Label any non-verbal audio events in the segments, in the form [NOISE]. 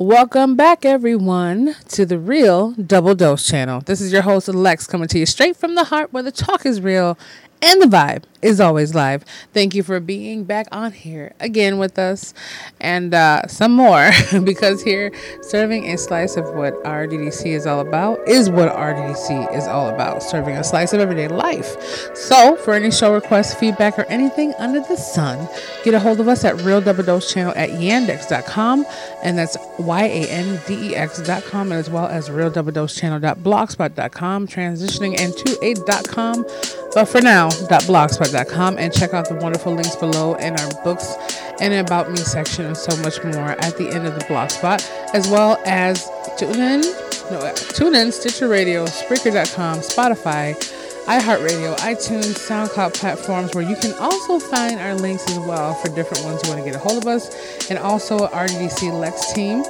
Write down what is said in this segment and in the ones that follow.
Welcome back, everyone, to the Real Double Dose channel. This is your host, Lex, coming to you straight from the heart where the talk is real and the vibe is always live. Thank you for being back on here again with us and uh, some more [LAUGHS] because here serving a slice of what RDDC is all about is what RDDC is all about serving a slice of everyday life. So, for any show requests, feedback, or anything under the sun, get a hold of us at Real Double Dose Channel at yandex.com and that's Y A N D E X.com and as well as Real Double Dose Channel.blogspot.com, transitioning into a .com. But for now, .blogspot.com and check out the wonderful links below in our books and about me section and so much more at the end of the blogspot, as well as tune in, no, tune in, Stitcher Radio, Spreaker.com, Spotify, iHeartRadio, iTunes, SoundCloud platforms where you can also find our links as well for different ones who want to get a hold of us, and also RDDC Lex team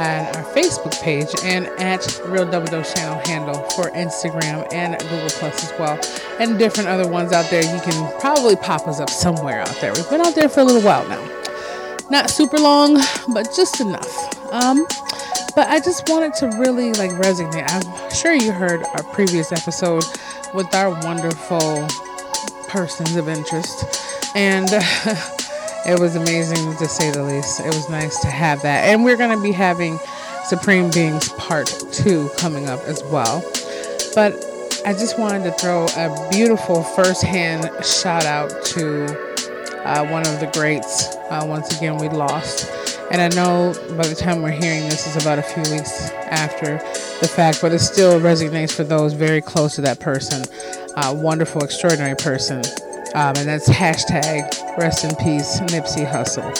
and our Facebook page and at Real Double Dose channel handle for Instagram and Google Plus as well, and different other ones out there. You can probably pop us up somewhere out there. We've been out there for a little while now. Not super long, but just enough. Um, but I just wanted to really like resonate. I'm sure you heard our previous episode with our wonderful persons of interest, and [LAUGHS] it was amazing to say the least. It was nice to have that, and we're going to be having Supreme Beings Part Two coming up as well. But I just wanted to throw a beautiful first-hand shout out to uh, one of the greats. Uh, once again, we lost. And I know by the time we're hearing this is about a few weeks after the fact, but it still resonates for those very close to that person. Uh, wonderful, extraordinary person. Um, and that's hashtag rest in peace, Nipsey Hussle.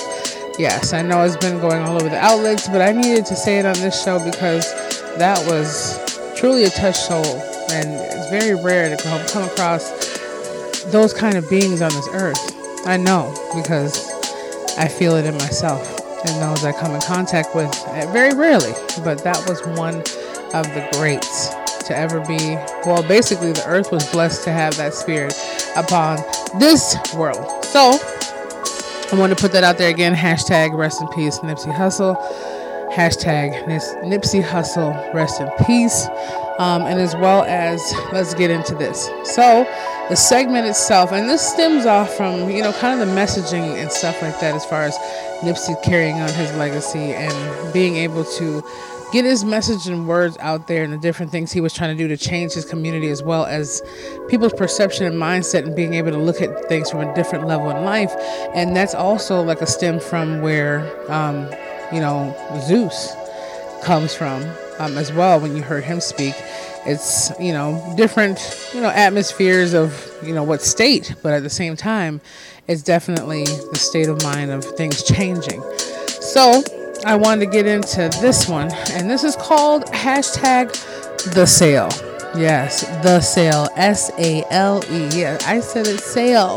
Yes, I know it's been going all over the outlets, but I needed to say it on this show because that was truly a touch soul. And it's very rare to come across those kind of beings on this earth. I know because I feel it in myself and those I come in contact with eh, very rarely. But that was one of the greats to ever be. Well, basically, the earth was blessed to have that spirit upon this world. So I want to put that out there again. Hashtag rest in peace, Nipsey Hussle. Hashtag Nipsey Hussle, rest in peace. Um, and as well as, let's get into this. So, the segment itself, and this stems off from, you know, kind of the messaging and stuff like that as far as Nipsey carrying on his legacy and being able to get his message and words out there and the different things he was trying to do to change his community as well as people's perception and mindset and being able to look at things from a different level in life. And that's also like a stem from where um, you know zeus comes from um, as well when you heard him speak. It's you know different you know atmospheres of you know what state but at the same time it's definitely the state of mind of things changing. So i wanted to get into this one and this is called hashtag the sale yes the sale s-a-l-e yeah i said it sale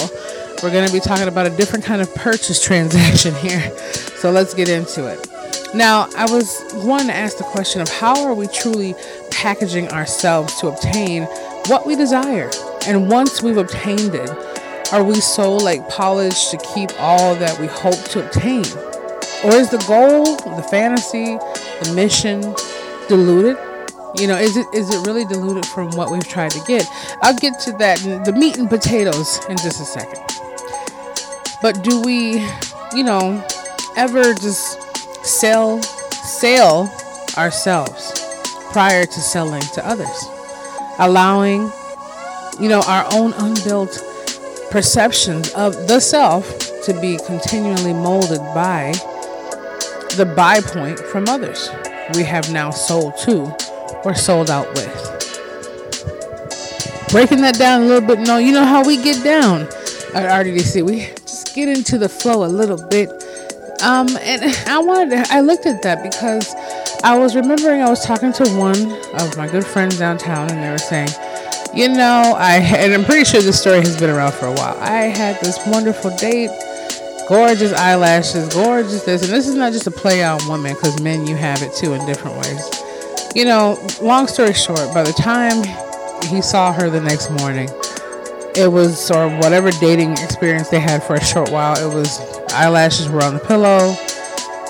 we're going to be talking about a different kind of purchase [LAUGHS] transaction here so let's get into it now, I was wanting to ask the question of how are we truly packaging ourselves to obtain what we desire? And once we've obtained it, are we so like polished to keep all that we hope to obtain? Or is the goal, the fantasy, the mission diluted? You know, is it is it really diluted from what we've tried to get? I'll get to that the meat and potatoes in just a second. But do we, you know, ever just sell sell ourselves prior to selling to others allowing you know our own unbuilt perceptions of the self to be continually molded by the buy point from others. We have now sold to or sold out with. Breaking that down a little bit no you know how we get down. At RDDC we just get into the flow a little bit. Um, and I wanted to, I looked at that because I was remembering I was talking to one of my good friends downtown, and they were saying, you know, I and I'm pretty sure this story has been around for a while. I had this wonderful date, gorgeous eyelashes, gorgeous this, and this is not just a play on women because men you have it too in different ways. You know, long story short, by the time he saw her the next morning, it was or whatever dating experience they had for a short while, it was eyelashes were on the pillow.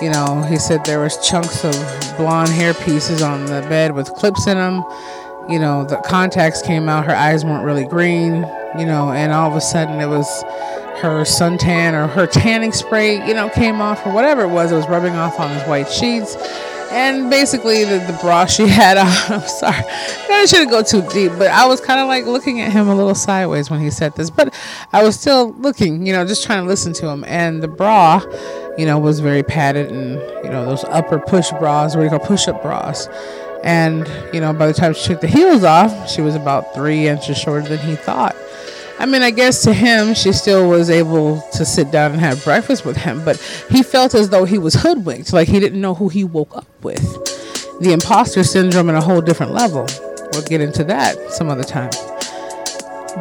You know, he said there was chunks of blonde hair pieces on the bed with clips in them. You know, the contacts came out. Her eyes weren't really green. You know, and all of a sudden it was her suntan or her tanning spray. You know, came off or whatever it was. It was rubbing off on his white sheets and basically the, the bra she [LAUGHS] had on. I'm sorry, I shouldn't go too deep, but I was kind of like looking at him a little sideways when he said this, but I was still looking, you know, just trying to listen to him. And the bra, you know, was very padded and you know those upper push bras, what do you call push-up bras. And you know, by the time she took the heels off, she was about three inches shorter than he thought. I mean, I guess to him, she still was able to sit down and have breakfast with him, but he felt as though he was hoodwinked, like he didn't know who he woke up with. The imposter syndrome at a whole different level. We'll get into that some other time.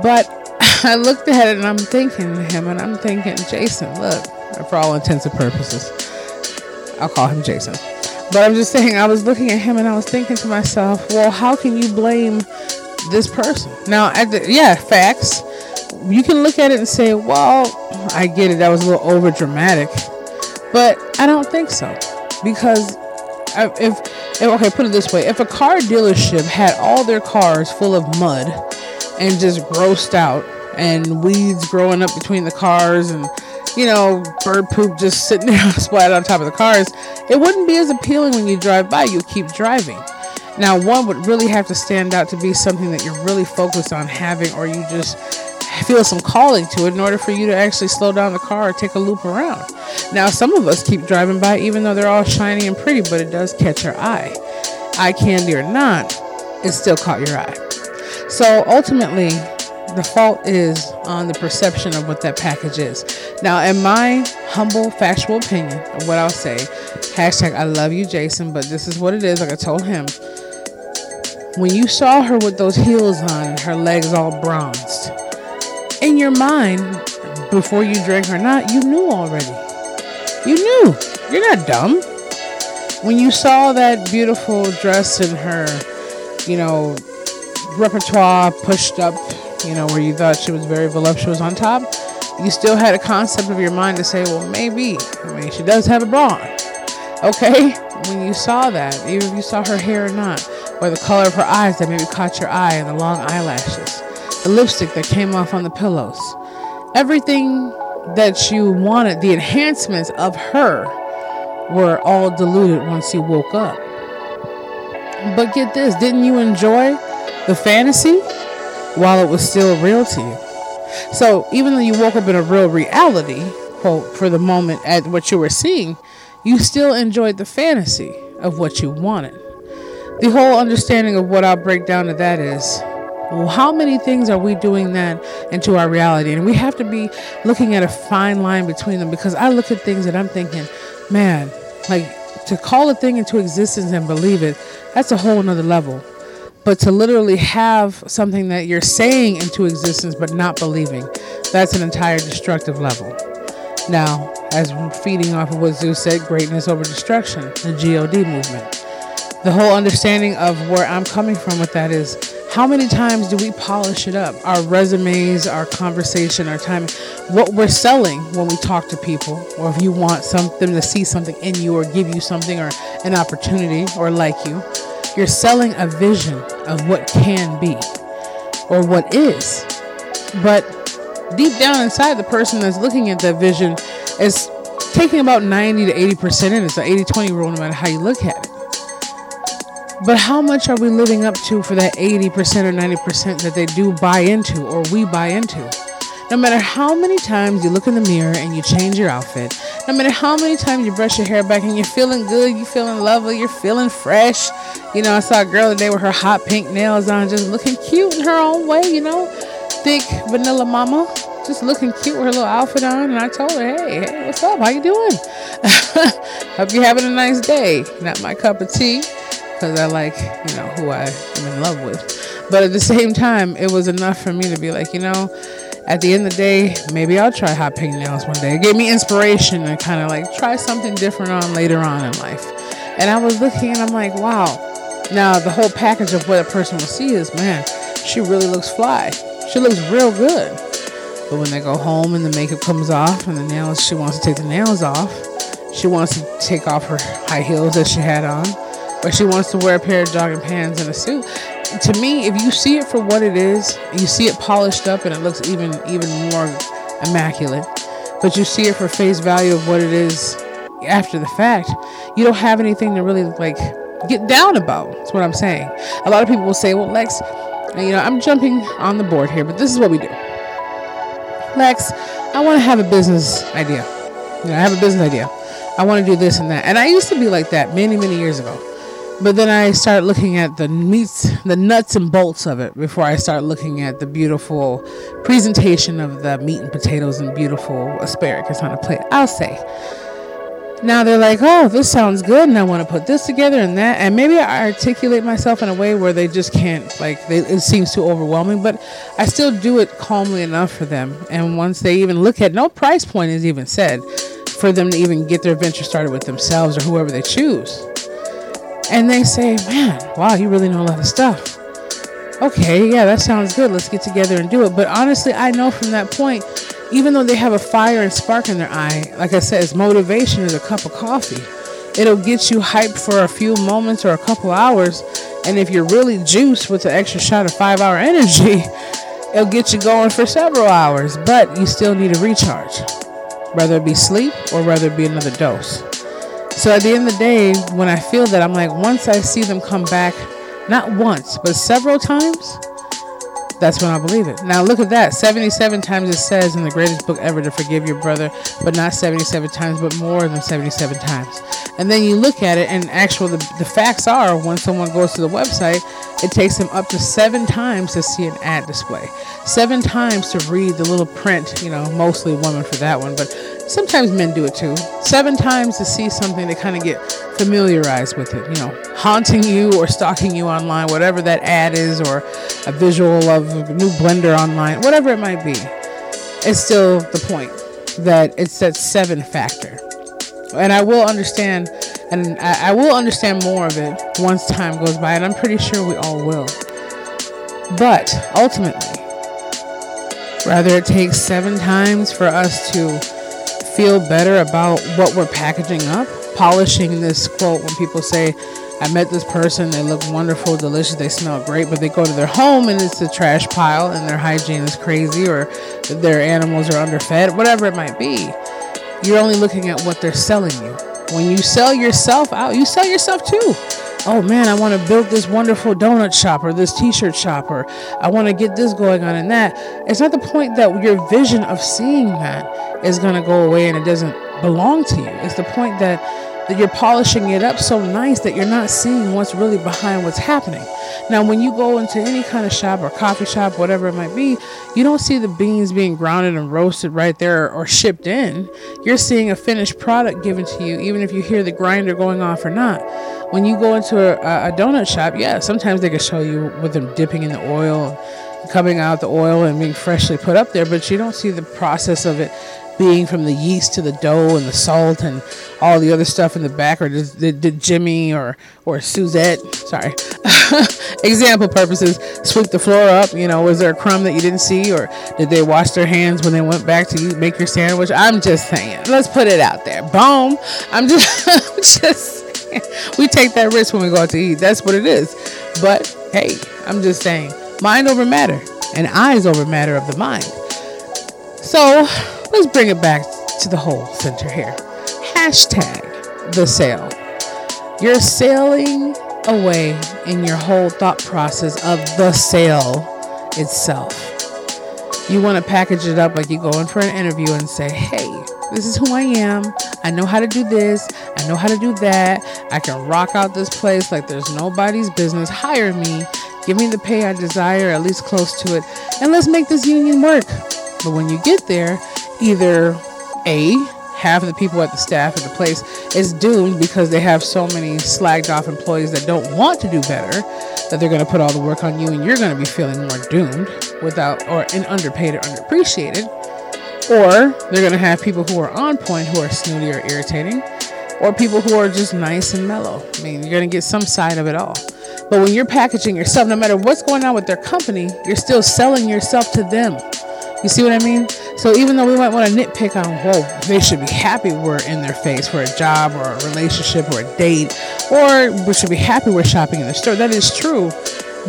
But [SIGHS] I looked at and I'm thinking to him, and I'm thinking, Jason, look, for all intents and purposes, I'll call him Jason. But I'm just saying, I was looking at him and I was thinking to myself, well, how can you blame this person? Now, the, yeah, facts you can look at it and say, well, I get it, that was a little over dramatic. But I don't think so. Because uh, if, if, okay, put it this way if a car dealership had all their cars full of mud and just grossed out and weeds growing up between the cars and you know, bird poop just [LAUGHS] sitting there splattered on top of the cars, it wouldn't be as appealing when you drive by. You keep driving. Now, one would really have to stand out to be something that you're really focused on having, or you just feel some calling to it in order for you to actually slow down the car or take a loop around. Now, some of us keep driving by even though they're all shiny and pretty, but it does catch your eye. Eye candy or not, it still caught your eye. So ultimately, the fault is on the perception of what that package is. Now, in my humble, factual opinion of what I'll say, hashtag I love you, Jason, but this is what it is. Like I told him, when you saw her with those heels on her legs all bronzed, in your mind, before you drank or not, you knew already. You knew. You're not dumb. When you saw that beautiful dress in her, you know, repertoire pushed up, you know, where you thought she was very voluptuous on top, you still had a concept of your mind to say, well, maybe. I mean, she does have a bra Okay? When you saw that, even if you saw her hair or not, or the color of her eyes that maybe caught your eye and the long eyelashes the lipstick that came off on the pillows, everything that you wanted, the enhancements of her were all diluted once you woke up. But get this, didn't you enjoy the fantasy while it was still real to you? So even though you woke up in a real reality, quote, for the moment at what you were seeing, you still enjoyed the fantasy of what you wanted. The whole understanding of what I'll break down to that is how many things are we doing that into our reality? And we have to be looking at a fine line between them because I look at things and I'm thinking, man, like to call a thing into existence and believe it, that's a whole nother level. But to literally have something that you're saying into existence but not believing, that's an entire destructive level. Now, as feeding off of what Zeus said, greatness over destruction, the God movement. The whole understanding of where I'm coming from with that is how many times do we polish it up? Our resumes, our conversation, our time, what we're selling when we talk to people, or if you want something to see something in you or give you something or an opportunity or like you, you're selling a vision of what can be or what is. But deep down inside, the person that's looking at that vision is taking about 90 to 80% in. It's an 80 20 rule no matter how you look at it. But how much are we living up to for that 80% or 90% that they do buy into or we buy into? No matter how many times you look in the mirror and you change your outfit, no matter how many times you brush your hair back and you're feeling good, you're feeling lovely, you're feeling fresh. You know, I saw a girl today with her hot pink nails on, just looking cute in her own way, you know, thick vanilla mama, just looking cute with her little outfit on. And I told her, hey, hey, what's up? How you doing? [LAUGHS] Hope you're having a nice day. Not my cup of tea because I like, you know, who I am in love with. But at the same time, it was enough for me to be like, you know, at the end of the day, maybe I'll try hot pink nails one day. It gave me inspiration to kind of like try something different on later on in life. And I was looking and I'm like, wow. Now, the whole package of what a person will see is, man, she really looks fly. She looks real good. But when they go home and the makeup comes off and the nails, she wants to take the nails off, She wants to take off her high heels that she had on, but she wants to wear a pair of jogging pants and a suit. To me, if you see it for what it is, you see it polished up and it looks even even more immaculate. But you see it for face value of what it is after the fact. You don't have anything to really like get down about. That's what I'm saying. A lot of people will say, "Well, Lex, you know, I'm jumping on the board here, but this is what we do." Lex, I want to have a business idea. You know, I have a business idea. I want to do this and that. And I used to be like that many, many years ago. But then I start looking at the meats, the nuts and bolts of it before I start looking at the beautiful presentation of the meat and potatoes and beautiful asparagus on a plate. I'll say. Now they're like, oh, this sounds good, and I want to put this together and that, and maybe I articulate myself in a way where they just can't, like, they, it seems too overwhelming, but I still do it calmly enough for them. And once they even look at, no price point is even said, for them to even get their venture started with themselves or whoever they choose. And they say, man, wow, you really know a lot of stuff. Okay, yeah, that sounds good. Let's get together and do it. But honestly, I know from that point even though they have a fire and spark in their eye, like I said, it's motivation is a cup of coffee. It'll get you hyped for a few moments or a couple hours. And if you're really juiced with an extra shot of five hour energy, [LAUGHS] it'll get you going for several hours. But you still need a recharge, whether it be sleep or whether it be another dose. So at the end of the day, when I feel that, I'm like, once I see them come back, not once, but several times, that's when I believe it. Now look at that. 77 times it says in the greatest book ever to forgive your brother, but not 77 times, but more than 77 times. And then you look at it, and actual the, the facts are when someone goes to the website, it takes them up to seven times to see an ad display, seven times to read the little print. You know, mostly women for that one, but sometimes men do it too. Seven times to see something to kind of get familiarized with it. You know, haunting you or stalking you online, whatever that ad is, or a visual of a new blender online, whatever it might be. It's still the point that it's that seven factor. And I will understand, and I, I will understand more of it once time goes by, and I'm pretty sure we all will. But ultimately, rather it takes seven times for us to feel better about what we're packaging up, polishing this quote when people say, I met this person, they look wonderful, delicious, they smell great, but they go to their home and it's a trash pile and their hygiene is crazy or their animals are underfed, whatever it might be. You're only looking at what they're selling you. When you sell yourself out, you sell yourself too oh man, I want to build this wonderful donut shop or this t shirt shop or I want to get this going on and that. It's not the point that your vision of seeing that is going to go away and it doesn't belong to you. It's the point that you're polishing it up so nice that you're not seeing what's really behind what's happening. Now, when you go into any kind of shop or coffee shop, whatever it might be, you don't see the beans being grounded and roasted right there or shipped in. You're seeing a finished product given to you, even if you hear the grinder going off or not. When you go into a, a donut shop, yeah, sometimes they can show you with them dipping in the oil coming out the oil and being freshly put up there, but you don't see the process of it being from the yeast to the dough and the salt and all the other stuff in the back, or did, did, Jimmy or or Suzette, sorry, [LAUGHS] example purposes, sweep the floor up? You know, was there a crumb that you didn't see, or did they wash their hands when they went back to make your sandwich? I'm just saying, let's put it out there. Boom. I'm just, [LAUGHS] I'm just. We take that risk when we go out to eat. That's what it is. But hey, I'm just saying, mind over matter, and eyes over matter of the mind. So let's bring it back to the whole center here. Hashtag the sale. You're sailing away in your whole thought process of the sale itself. You want to package it up like you go in for an interview and say, hey, this is who I am. I know how to do this. I know how to do that. I can rock out this place like there's nobody's business. Hire me. Give me the pay I desire, at least close to it. And let's make this union work. But when you get there, either A, half of the people at the staff at the place is doomed because they have so many slagged off employees that don't want to do better that they're going to put all the work on you and you're going to be feeling more doomed without or in underpaid or underappreciated. Or they're going to have people who are on point who are snooty or irritating or people who are just nice and mellow. I mean you're going to get some side of it all. But when you're packaging yourself no matter what's going on with their company you're still selling yourself to them. You see what I mean? So even though we might want to nitpick on, well, they should be happy we're in their face for a job or a relationship or a date, or we should be happy we're shopping in the store. That is true.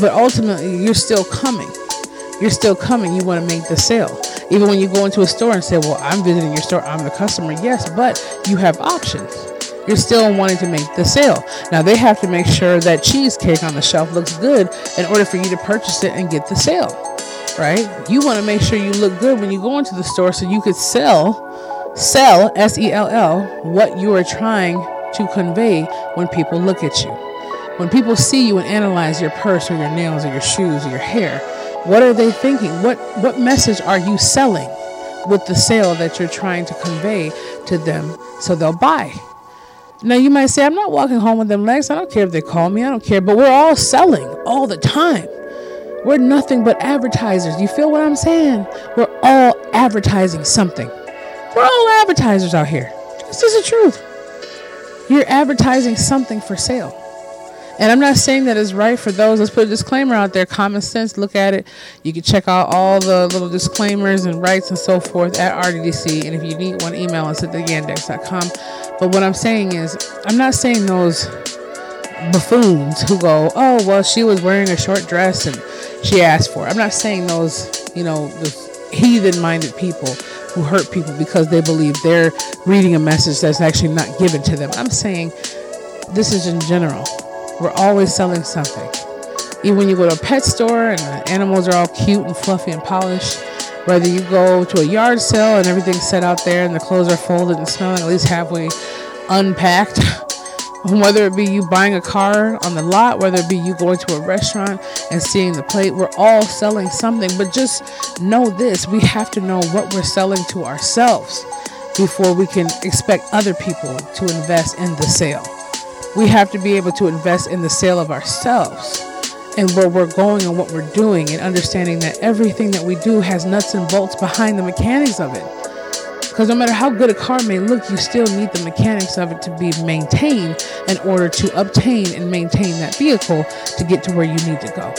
But ultimately, you're still coming. You're still coming. You want to make the sale. Even when you go into a store and say, well, I'm visiting your store, I'm the customer. Yes, but you have options you're still wanting to make the sale. Now they have to make sure that cheesecake on the shelf looks good in order for you to purchase it and get the sale. Right? You want to make sure you look good when you go into the store so you could sell sell S E L L what you are trying to convey when people look at you. When people see you and analyze your purse or your nails or your shoes or your hair, what are they thinking? What what message are you selling with the sale that you're trying to convey to them so they'll buy? Now you might say, I'm not walking home with them legs. I don't care if they call me. I don't care. But we're all selling all the time. We're nothing but advertisers. You feel what I'm saying? We're all advertising something. We're all advertisers out here. This is the truth. You're advertising something for sale. And I'm not saying that it's right for those. Let's put a disclaimer out there. Common sense, look at it. You can check out all the little disclaimers and rights and so forth at RDDC. And if you need one, email us at theyandex.com. But what I'm saying is, I'm not saying those buffoons who go, oh, well, she was wearing a short dress and she asked for. I'm not saying those, you know, the heathen minded people who hurt people because they believe they're reading a message that's actually not given to them. I'm saying this is in general. We're always selling something. Even when you go to a pet store and the animals are all cute and fluffy and polished, whether you go to a yard sale and everything's set out there and the clothes are folded and smelling at least halfway unpacked, [LAUGHS] [LAUGHS] whether it be you buying a car on the lot, whether it be you going to a restaurant and seeing the plate, we're all selling something. But just know this we have to know what we're selling to ourselves before we can expect other people to invest in the sale we have to be able to invest in the sale of ourselves and where we're going and what we're doing and understanding that everything that we do has nuts and bolts behind the mechanics of it. Because no matter how good a car may look, you still need the mechanics of it to be maintained in order to obtain and maintain that vehicle to get to where you need to go.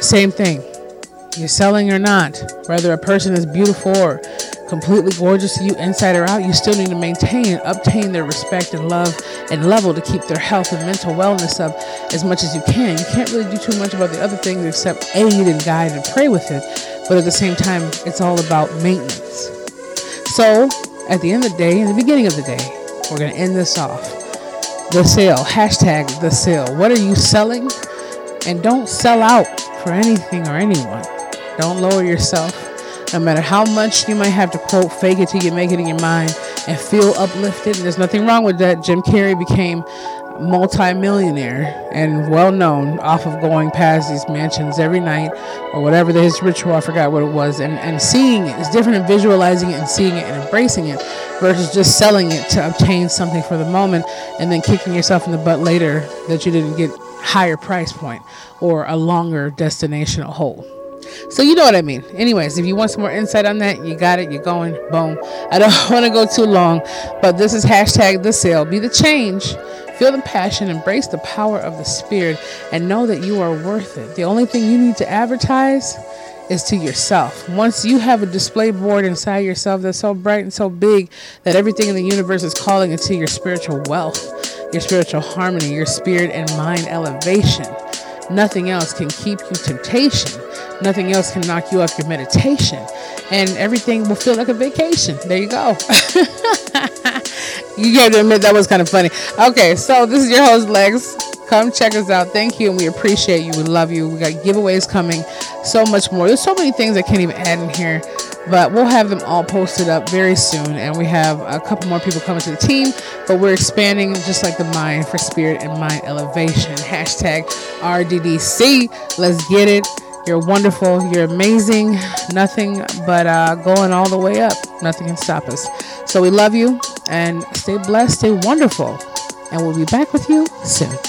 Same thing. You're selling or not, whether a person is beautiful or completely gorgeous to you inside or out, you still need to maintain and obtain their respect and love and level to keep their health and mental wellness up as much as you can. You can't really do too much about the other things except aid and guide and pray with it. But at the same time, it's all about maintenance. So, at the end of the day, in the beginning of the day, we're going to end this off. The sale, hashtag the sale. What are you selling? And don't sell out for anything or anyone. Don't lower yourself no matter how much you might have to quote, fake it till you make it in your mind and feel uplifted. And There's nothing wrong with that. Jim Carrey became multi-millionaire and well known off of going past these mansions every night or whatever his ritual I forgot what it was and, and seeing it it's different than visualizing it and seeing it and embracing it versus just selling it to obtain something for the moment and then kicking yourself in the butt later that you didn't get higher price point or a longer destination hold so you know what I mean. Anyways, if you want some more insight on that, you got it. You're going. Boom. I don't [LAUGHS] want to go too long, but this is hashtag the sale. Be the change. Feel the passion, embrace the power of the spirit, and know that you are worth it. The only thing you need to advertise is to yourself. Once you have a display board inside yourself that's so bright and so big that everything in the universe is calling into your spiritual wealth, your spiritual harmony, your spirit and mind elevation, nothing else can keep you temptation Nothing else can knock you off your meditation. And everything will feel like a vacation. There you go. [LAUGHS] you got to admit that was kind of funny. Okay, so this is your host, Lex. Come check us out. Thank you, and we appreciate you. We love you. We got giveaways coming, so much more. There's so many things I can't even add in here, but we'll have them all posted up very soon. And we have a couple more people coming to the team, but we're expanding just like the mind for spirit and mind elevation. Hashtag RDDC. Let's get it. You're wonderful. You're amazing. Nothing but uh, going all the way up. Nothing can stop us. So we love you and stay blessed, stay wonderful. And we'll be back with you soon.